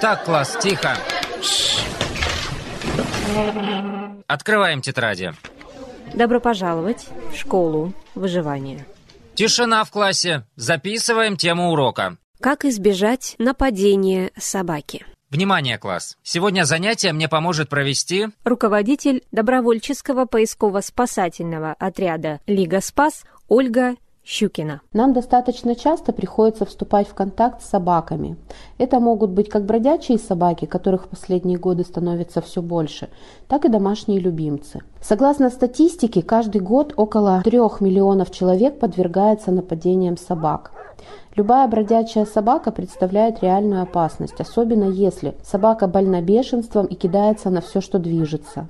Так, класс, тихо. Открываем тетради. Добро пожаловать в школу выживания. Тишина в классе. Записываем тему урока. Как избежать нападения собаки? Внимание, класс! Сегодня занятие мне поможет провести Руководитель добровольческого поисково-спасательного отряда «Лига Спас» Ольга Щукина. Нам достаточно часто приходится вступать в контакт с собаками. Это могут быть как бродячие собаки, которых в последние годы становится все больше, так и домашние любимцы. Согласно статистике, каждый год около 3 миллионов человек подвергается нападениям собак. Любая бродячая собака представляет реальную опасность, особенно если собака больна бешенством и кидается на все, что движется.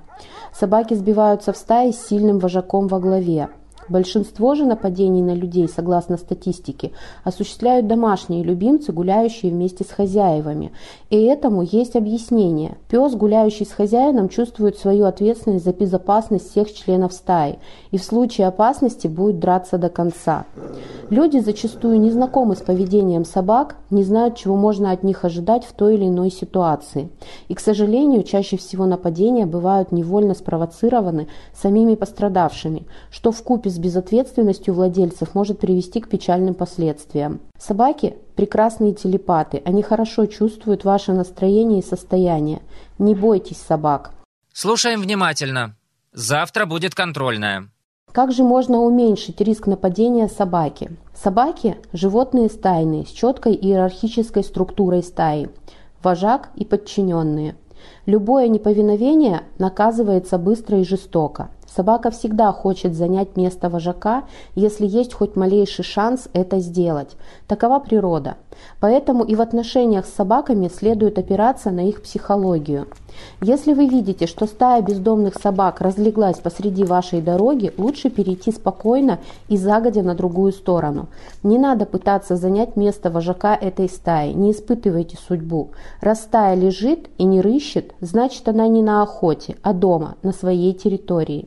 Собаки сбиваются в стаи с сильным вожаком во главе. Большинство же нападений на людей, согласно статистике, осуществляют домашние любимцы, гуляющие вместе с хозяевами. И этому есть объяснение. Пес, гуляющий с хозяином, чувствует свою ответственность за безопасность всех членов стаи и в случае опасности будет драться до конца. Люди зачастую не знакомы с поведением собак, не знают, чего можно от них ожидать в той или иной ситуации. И, к сожалению, чаще всего нападения бывают невольно спровоцированы самими пострадавшими, что в купе с безответственностью владельцев может привести к печальным последствиям. Собаки – прекрасные телепаты, они хорошо чувствуют ваше настроение и состояние. Не бойтесь собак. Слушаем внимательно. Завтра будет контрольная. Как же можно уменьшить риск нападения собаки? Собаки – животные стайные, с четкой иерархической структурой стаи. Вожак и подчиненные. Любое неповиновение наказывается быстро и жестоко. Собака всегда хочет занять место вожака, если есть хоть малейший шанс это сделать. Такова природа. Поэтому и в отношениях с собаками следует опираться на их психологию. Если вы видите, что стая бездомных собак разлеглась посреди вашей дороги, лучше перейти спокойно и загодя на другую сторону. Не надо пытаться занять место вожака этой стаи, не испытывайте судьбу. Раз стая лежит и не рыщет, значит она не на охоте, а дома, на своей территории.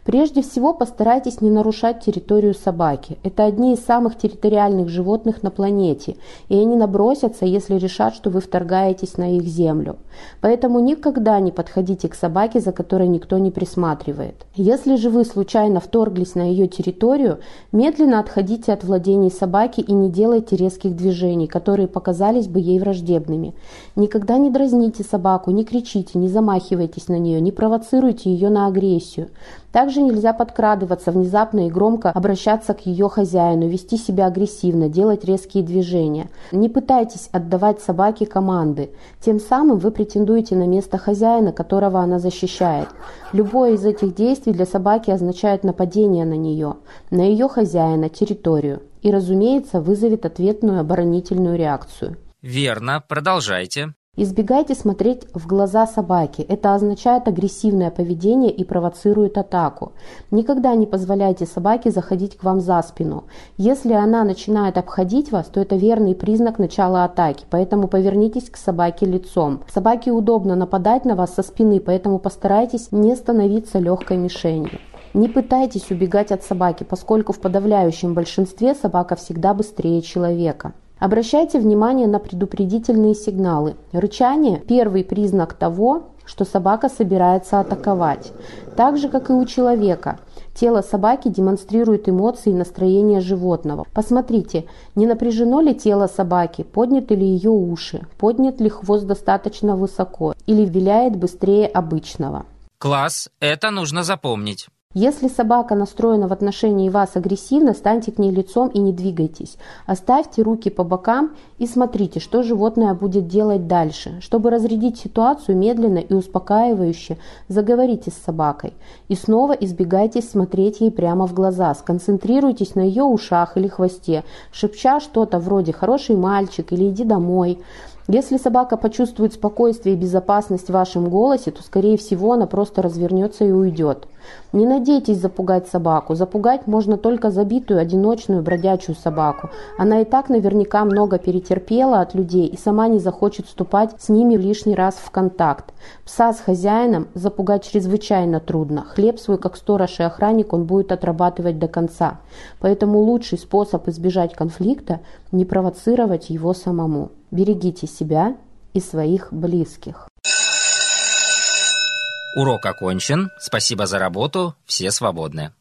Прежде всего постарайтесь не нарушать территорию собаки. Это одни из самых территориальных животных на планете, и они набросятся, если решат, что вы вторгаетесь на их землю. Поэтому никогда не подходите к собаке, за которой никто не присматривает. Если же вы случайно вторглись на ее территорию, медленно отходите от владений собаки и не делайте резких движений, которые показались бы ей враждебными. Никогда не дразните собаку, не кричите, не замахивайтесь на нее, не провоцируйте ее на агрессию. Также нельзя подкрадываться внезапно и громко обращаться к ее хозяину, вести себя агрессивно, делать резкие движения. Не пытайтесь отдавать собаке команды. Тем самым вы претендуете на место хозяина, которого она защищает. Любое из этих действий для собаки означает нападение на нее, на ее хозяина, территорию. И, разумеется, вызовет ответную оборонительную реакцию. Верно, продолжайте. Избегайте смотреть в глаза собаки. Это означает агрессивное поведение и провоцирует атаку. Никогда не позволяйте собаке заходить к вам за спину. Если она начинает обходить вас, то это верный признак начала атаки, поэтому повернитесь к собаке лицом. Собаке удобно нападать на вас со спины, поэтому постарайтесь не становиться легкой мишенью. Не пытайтесь убегать от собаки, поскольку в подавляющем большинстве собака всегда быстрее человека. Обращайте внимание на предупредительные сигналы. Рычание – первый признак того, что собака собирается атаковать. Так же, как и у человека. Тело собаки демонстрирует эмоции и настроение животного. Посмотрите, не напряжено ли тело собаки, подняты ли ее уши, поднят ли хвост достаточно высоко или виляет быстрее обычного. Класс, это нужно запомнить. Если собака настроена в отношении вас агрессивно, станьте к ней лицом и не двигайтесь. Оставьте руки по бокам и смотрите, что животное будет делать дальше. Чтобы разрядить ситуацию медленно и успокаивающе, заговорите с собакой. И снова избегайте смотреть ей прямо в глаза. Сконцентрируйтесь на ее ушах или хвосте, шепча что-то вроде «хороший мальчик» или «иди домой». Если собака почувствует спокойствие и безопасность в вашем голосе, то, скорее всего, она просто развернется и уйдет. Не надейтесь запугать собаку. Запугать можно только забитую, одиночную, бродячую собаку. Она и так наверняка много перетерпела от людей и сама не захочет вступать с ними лишний раз в контакт. Пса с хозяином запугать чрезвычайно трудно. Хлеб свой, как сторож и охранник, он будет отрабатывать до конца. Поэтому лучший способ избежать конфликта – не провоцировать его самому. Берегите себя и своих близких. Урок окончен. Спасибо за работу. Все свободны.